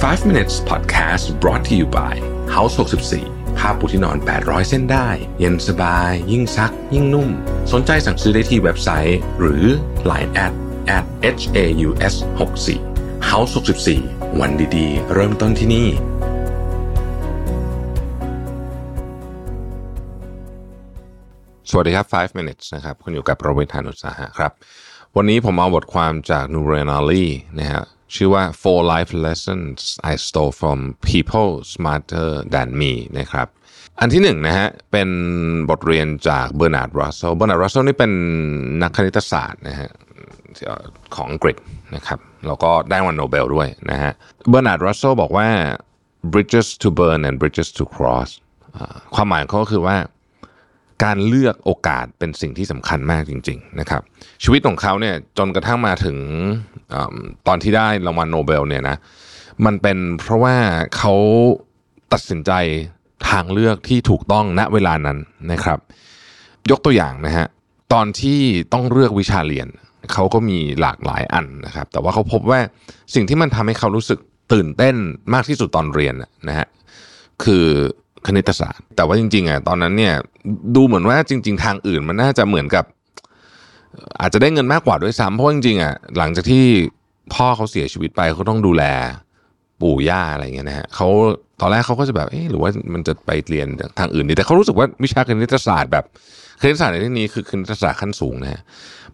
5 minutes podcast brought to you by House 64ผ้าปูที่นอน 800 เส้นได้ เย็นสบาย ยิ่งซัก ยิ่งนุ่ม สนใจสั่งซื้อได้ที่เว็บไซต์ หรือ Line at at h a u s 6 4 House 64วันดีๆ เริ่มต้นที่นี่สวัสดีครับ 5 minutes นะครับ คุณอยู่กับประวิทยานุสาหะครับ วันนี้ผมเอาบทความจากนูเรนาลีนะฮะ ชื่อว่า Four Life Lessons I Stole from People Smarter Than Me นะครับ อันที่หนึ่งนะฮะ เป็นบทเรียนจากเบอร์นาร์ดรัสเซลเบอร์นาร์ดรัสเซลนี่เป็นนักคณิตศาสตร์นะฮะของอังกฤษนะครับ แล้วก็ได้รางวัลโนเบลด้วยนะฮะ เบอร์นาร์ดรัสเซลบอกว่า bridges to burn and bridges to cross ความหมายของเขาก็คือว่า การเลือกโอกาสเป็นสิ่งที่สำคัญมากจริง ๆ นะครับ ชีวิตของเขาเนี่ยจนกระทั่งมาถึงอตอนที่ได้รางวัลโนเบลเนี่ยนะมันเป็นเพราะว่าเขาตัดสินใจทางเลือกที่ถูกต้องณเวลานั้นนะครับ ยกตัวอย่างนะฮะตอนที่ต้องเลือกวิชาเรียนเขาก็มีหลากหลายอันนะครับ แต่ว่าเขาพบว่าสิ่งที่มันทำให้เขารู้สึกตื่นเต้นมากที่สุดตอนเรียนนะนะฮะคือ คณิตศาสตร์ แต่ว่าจริงๆอะตอนนั้นเนี่ยดูเหมือนว่าจริง ๆ ทางอื่นมันน่าจะเหมือนกับ อาจจะได้เงินมากกว่าด้วยซ้ำเพราะจริงๆอะหลังจากที่พ่อเขาเสียชีวิตไปเขาต้องดูแลปู่ย่าอะไรเงี้ยนะฮะเขาตอนแรกเขาก็จะแบบเอ๊ะหรือว่ามันจะไปเรียนทางอื่นดีแต่เขารู้สึกว่าวิชาคณิตศาสตร์แบบคณิตศาสตร์ในที่นี้คือคณิตศาสตร์ขั้นสูงนะฮะ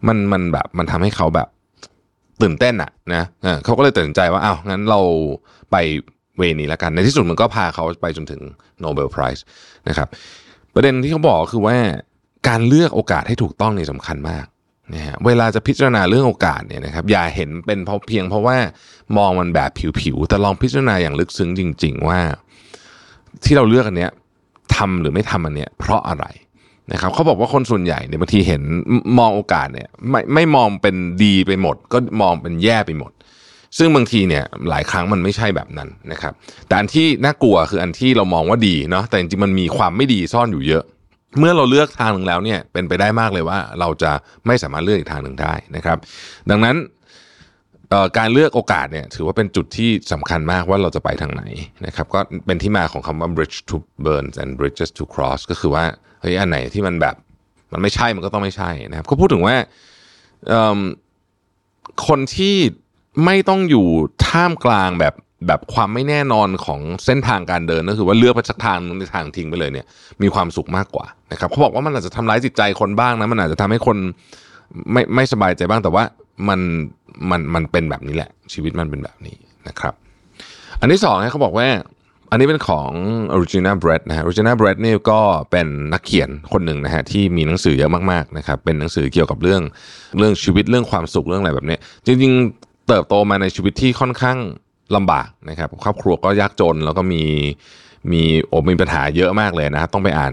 มันมันแบบมันทำให้เขาแบบตื่นเต้นอะนะเขาก็เลยตัดสินใจว่าอ้าวงั้นเราไป เวนี้แล้วกัน ในที่สุดมันก็พาเขาไปจนถึงโนเบลไพรส์นะครับประเด็นที่เขาบอกคือว่าการเลือกโอกาสให้ถูกต้องนี่สำคัญมากนะฮะเวลาจะพิจารณาเรื่องโอกาสเนี่ยนะครับอย่าเห็นเป็นเพราะเพียงเพราะว่ามองมันแบบผิวๆแต่ลองพิจารณาอย่างลึกซึ้งจริง ๆ ว่า ที่เราเลือกอันเนี้ยทำหรือไม่ทำอันเนี้ยเพราะอะไรนะครับเขาบอกว่าคนส่วนใหญ่เนี่ยบางทีเห็นมองโอกาสเนี่ยไม่ไม่มองเป็นดีไปหมด ก็มองเป็นแย่ไปหมด ซึ่งบางทีเนี่ยหลายครั้งมันไม่ใช่แบบนั้นนะครับ แต่อันที่น่ากลัวคืออันที่เรามองว่าดีเนาะแต่จริงๆมันมีความไม่ดีซ่อนอยู่เยอะ เมื่อเราเลือกทางหนึ่งแล้วเนี่ยเป็นไปได้มากเลยว่าเราจะไม่สามารถเลือกอีกทางหนึ่งได้นะครับ ดังนั้นการเลือกโอกาสเนี่ยถือว่าเป็นจุดที่สำคัญมากว่าเราจะไปทางไหนนะครับก็เป็นที่มาของคำว่า bridge to burn and bridges to cross ก็คือว่าเฮ้ยอันไหนที่มันแบบมันไม่ใช่มันก็ต้องไม่ใช่นะครับเขาพูดถึงว่าคนที่ ไม่ต้องอยู่ท่ามกลางแบบแบบความไม่แน่นอนของเส้นทางการเดินก็คือว่าเลือกไปสักทางในทางทิ้งไปเลยเนี่ย มีความสุขมากกว่านะครับเขาบอกว่ามันอาจจะทำร้ายจิตใจคนบ้างนะมันอาจจะทำให้คนไม่ไม่สบายใจบ้างแต่ว่ามันมันมันเป็นแบบนี้แหละ ชีวิตมันเป็นแบบนี้นะครับ อันที่สองเขาบอกว่าอันนี้เป็นของ Regina Brett นะฮะ Regina Brett นี่ก็เป็นนักเขียนคนหนึ่งนะฮะที่มีหนังสือเยอะมากๆนะครับเป็นหนังสือเกี่ยวกับเรื่องเรื่องชีวิตเรื่องความสุขเรื่องอะไรแบบนี้ จริง เติบโตมาในชีวิตที่ค่อนข้างลำบากนะครับ ครอบครัวก็ยากจนแล้วก็มีมีโอ้มีปัญหาเยอะมากเลยนะต้องไปอ่าน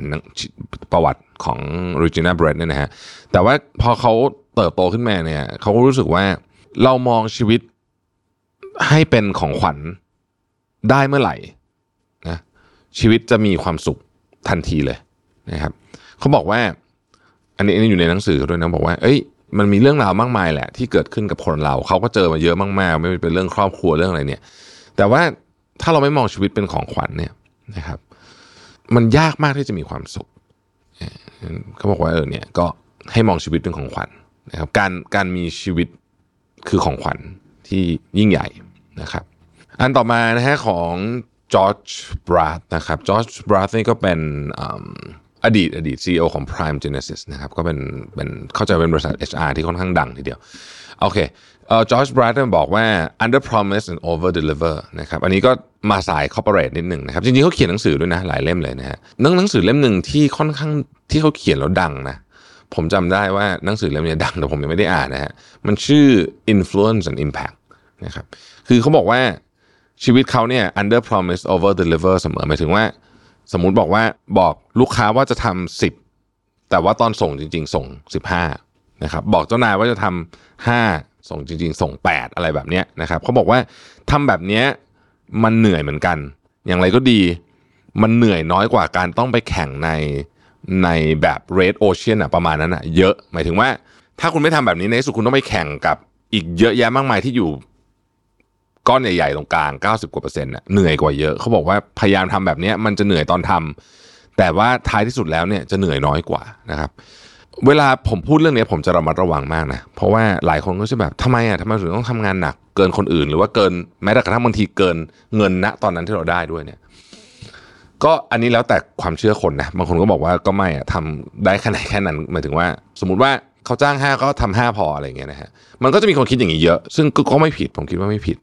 ประวัติของ Regina Brett เนี่ยนะฮะแต่ว่าพอเขาเติบโตขึ้นมาเนี่ยเขาก็รู้สึกว่าเรามองชีวิตให้เป็นของขวัญได้เมื่อไหร่นะชีวิตจะมีความสุขทันทีเลยนะครับเขาบอกว่า อันนี้อันนี้อยู่ในหนังสือด้วยนะบอกว่า เอ้ย มันมีเรื่องราวมากมายแหละ ที่เกิดขึ้นกับคนเราเขาก็เจอมาเยอะมากๆ ไม่เป็นเรื่องครอบครัวเรื่องอะไรเนี่ย แต่ว่าถ้าเราไม่มองชีวิตเป็นของขวัญเนี่ยนะครับ มันยากมากที่จะมีความสุขเขาบอกว่าเออเนี่ยก็ให้มองชีวิตเป็นของขวัญนะครับ การการมีชีวิตคือของขวัญที่ยิ่งใหญ่นะครับ อันต่อมานะฮะของจอร์จบรัธนะครับจอร์จบรัธนี่ก็เป็น อืมอดีตอดีต CEO ของ Prime Genesis นะครับก็เป็นเป็นเข้าใจเป็นบริษัท HR ที่ค่อนข้างดังทีเดียว โอเคเอ่อจอร์จบรัธบอกว่า under promise and over deliver นะครับอันนี้ก็มาสาย corporate นิดหนึ่งนะครับ จริงๆเขาเขียนหนังสือด้วยนะ หลายเล่มเลยนะฮะหนังหนังสือเล่มหนึ่งที่ค่อนข้างที่เขาเขียนแล้วดังนะ ผมจำได้ว่าหนังสือเล่มนี้ดังแต่ผมยังไม่ได้อ่านนะฮะมันชื่อ influence and impact นะครับคือเขาบอกว่าชีวิตเขาเนี่ย under promise over deliver เสมอหมายถึงว่า สมมุติบอกว่าบอกลูกค้าว่าจะทำสิบแต่ว่าตอนส่งจริง ๆ ส่งสิบห้านะครับบอกเจ้านายว่าจะทำห้าส่งจริง ๆ ส่งแปดอะไรแบบเนี้ยนะครับเขาบอกว่าทำแบบเนี้ยมันเหนื่อยเหมือนกัน อย่างไรก็ดีมันเหนื่อยน้อยกว่าการต้องไปแข่งในในแบบ red ocean อะประมาณนั้นอะเยอะ หมายถึงว่า ถ้าคุณไม่ทำแบบนี้ในที่สุดคุณต้องไปแข่งกับอีกเยอะแยะมากมายที่อยู่ ก้อนใหญ่ๆตรงกลาง 90กว่าเปอร์เซ็นต์น่ะเหนื่อยกว่าเยอะเขาบอกว่าพยายามทำแบบนี้มันจะเหนื่อยตอนทำแต่ว่าท้ายที่สุดแล้วเนี่ยจะเหนื่อยน้อยกว่านะครับ เวลาผมพูดเรื่องนี้ผมจะระมัดระวังมากนะเพราะว่าหลายคนก็จะแบบทำไมอะทำไมถึงต้องทำงานหนัก เกินคนอื่น หรือว่าเกินแม้แต่กระทั่งบางทีเกินเงินณตอนนั้นที่เราได้ด้วยเนี่ยก็อันนี้แล้วแต่ความเชื่อคนนะบางคนก็บอกว่าก็ไม่อะทำได้แค่ไหนแค่นั้นหมายถึงว่า สมมติว่า เขาจ้างห้าก็ทำห้าพออะไรเงี้ยนะฮะมันก็จะมีคนคิดอย่างนี้เยอะ ซึ่งก็ไม่ผิดผมคิดว่าไม่ผิด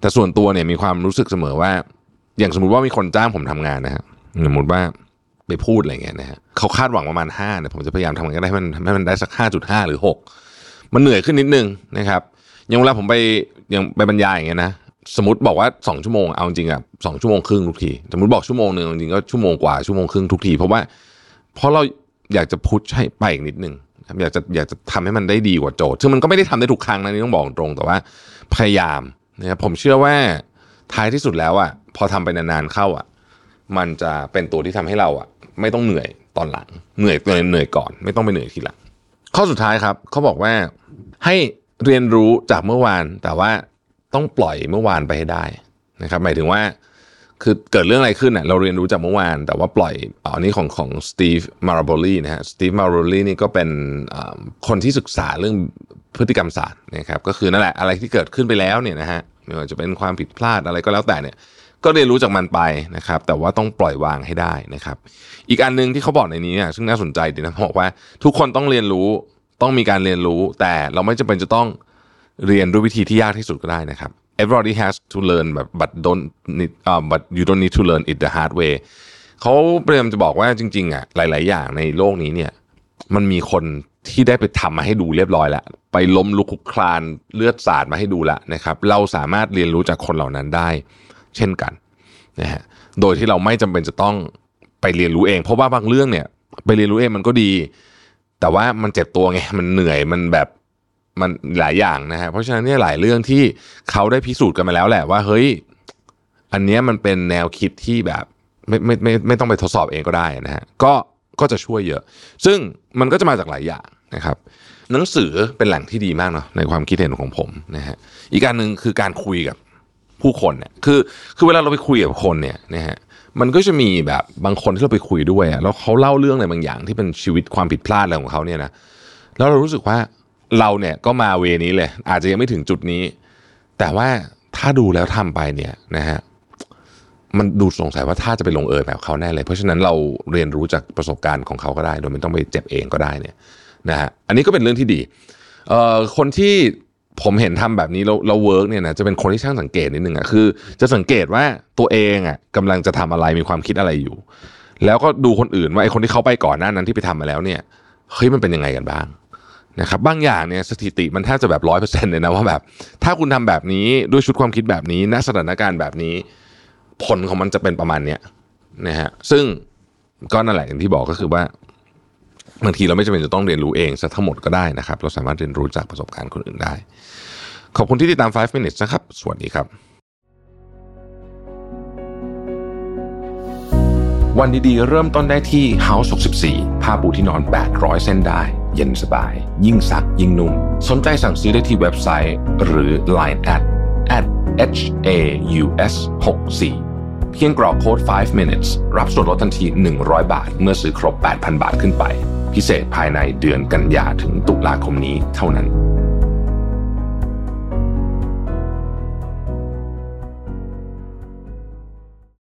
แต่ส่วนตัวเนี่ยมีความรู้สึกเสมอว่า อย่างสมมติว่ามีคนจ้างผมทำงานนะฮะสมมติว่าไปพูดอะไรเงี้ยนะฮะเขาคาดหวังประมาณห้าเนี่ยผมจะพยายามทำยังไงก็ได้ให้มันให้มันได้สักห้าจุดห้าหรือหกมันเหนื่อยขึ้นนิดนึงนะครับอย่างเวลาผมไปอย่างไปบรรยายอย่างเงี้ยนะสมมติบอกว่าสองชั่วโมงเอาจริงอะสองชั่วโมงครึ่งทุกที สมมติบอกชั่วโมงหนึ่งจริงก็ชั่วโมงกว่าชั่วโมงครึ่งทุกที เพราะว่าเพราะเราอยากจะพุชให้ไปอีกนิดนึง อยากจะอยากจะทำให้มันได้ดีกว่าโจทย์ซึ่งมันก็ไม่ได้ทำได้ทุกครั้งนะนี่ต้องบอกตรงแต่ว่าพยายามนะครับผมเชื่อว่าท้ายที่สุดแล้วอะพอทำไปนานๆเข้าอะ มันจะเป็นตัวที่ทำให้เราอะ ไม่ต้องเหนื่อยตอนหลังเหนื่อยเหนื่อยก่อน ไม่ต้องไปเหนื่อยทีหลังข้อสุดท้ายครับเขาบอกว่าให้เรียนรู้จากเมื่อวาน แต่ว่าต้องปล่อยเมื่อวานไปให้ได้นะครับ หมายถึงว่า คือเกิดเรื่องอะไรขึ้นเนี่ยเราเรียนรู้จากเมื่อวาน แต่ว่าปล่อยอันนี้ของของสตีฟมาราโบลีนะฮะสตีฟมาราโบลีนี่ก็เป็นคนที่ศึกษาเรื่องพฤติกรรมศาสตร์นะครับก็คือนั่นแหละอะไรที่เกิดขึ้นไปแล้วเนี่ยนะฮะไม่ว่าจะเป็นความผิดพลาดอะไรก็แล้วแต่เนี่ยก็เรียนรู้จากมันไปนะครับ แต่ว่าต้องปล่อยวางให้ได้นะครับ อีกอันหนึ่งที่เขาบอกในนี้เนี่ยซึ่งน่าสนใจดีนะบอกว่าทุกคนต้องเรียนรู้ต้องมีการเรียนรู้ แต่เราไม่จำเป็นจะต้องเรียนด้วยวิธีที่ยากที่สุดก็ได้นะครับ everybody has to learn แบบ but don't need uh, but you don't need to learn it the hard way เขาพยายามจะบอกว่าจริงๆอะหลาย ๆ อย่างในโลกนี้เนี่ยมันมีคนที่ได้ไปทำมาให้ดูเรียบร้อยแล้ว ไปล้มลุกคลุกคลานเลือดสาดมาให้ดูแล้วนะครับ เราสามารถเรียนรู้จากคนเหล่านั้นได้ เช่นกันนะฮะโดยที่เราไม่จำเป็นจะต้องไปเรียนรู้เอง เพราะว่าบางเรื่องเนี่ย ไปเรียนรู้เองมันก็ดี แต่ว่ามันเจ็บตัวไงมันเหนื่อยมันแบบ มันหลายอย่างนะฮะเพราะฉะนั้นเนี่ยหลายเรื่องที่เขาได้พิสูจน์กันมาแล้วแหละว่าเฮ้ยอันเนี้ยมันเป็นแนวคิดที่แบบไม่ไม่ไม่ไม่ต้องไปทดสอบเองก็ได้นะฮะก็ก็จะช่วยเยอะ ซึ่งมันก็จะมาจากหลายอย่างนะครับ หนังสือเป็นแหล่งที่ดีมากเนาะในความคิดเห็นของผมนะฮะอีกการหนึ่งคือการคุยกับผู้คนเนี่ยคือคือเวลาเราไปคุยกับคนเนี่ยนะฮะมันก็จะมีแบบบางคนที่เราไปคุยด้วยอะแล้วเขาเล่าเรื่องอะไรบางอย่างที่เป็นชีวิตความผิดพลาดอะไรของเขาเนี่ยนะแล้วเรารู้สึกว่า เราเนี่ยก็มาเวนี้เลย อาจจะยังไม่ถึงจุดนี้ แต่ว่าถ้าดูแล้วทำไปเนี่ยนะฮะมันดูสงสัยว่าถ้าจะไปลงเอยแบบเขาแน่เลย เพราะฉะนั้นเราเรียนรู้จากประสบการณ์ของเขาก็ได้ โดยไม่ต้องไปเจ็บเองก็ได้เนี่ยนะฮะอันนี้ก็เป็นเรื่องที่ดีเอ่อคนที่ผมเห็นทำแบบนี้แล้วแล้ว work เนี่ยนะจะเป็นคนที่ช่างสังเกตนิดนึงอะคือจะสังเกตว่าตัวเองอะกำลังจะทำอะไรมีความคิดอะไรอยู่ แล้วก็ดูคนอื่นว่าไอ้คนที่เขาไปก่อนหน้านั้นที่ไปทำมาแล้วเนี่ยเฮ้ยมันเป็นยังไงกันบ้าง นะครับบางอย่างเนี่ยสถิติมันแทบจะแบบร้อยเปอร์เซ็นต์เลยนะว่าแบบ ถ้าคุณทำแบบนี้ด้วยชุดความคิดแบบนี้ณสถานการณ์แบบนี้ ผลของมันจะเป็นประมาณเนี้ยนะฮะซึ่งก็นั่นแหละอย่างที่บอกก็คือว่าบางทีเราไม่จำเป็นจะต้องเรียนรู้เองซะทั้งหมดก็ได้นะครับ เราสามารถเรียนรู้จากประสบการณ์คนอื่นได้ ขอบคุณที่ติดตาม 5 minutes นะครับ สวัสดีครับ วันดีๆ เริ่มต้นได้ที่ House 64 ผ้าปูที่นอน 800 เส้นได้ เย็นสบาย ยิ่งซักยิ่งนุ่ม สนใจสั่งซื้อได้ที่เว็บไซต์ หรือ Line at at h a u s 64เพียงกรอกโค้ด 5 minutes รับส่วนลดทันที 100 บาท เมื่อซื้อครบ 8,000 บาทขึ้นไป พิเศษภายในเดือนกันยาถึงตุลาคมนี้เท่านั้น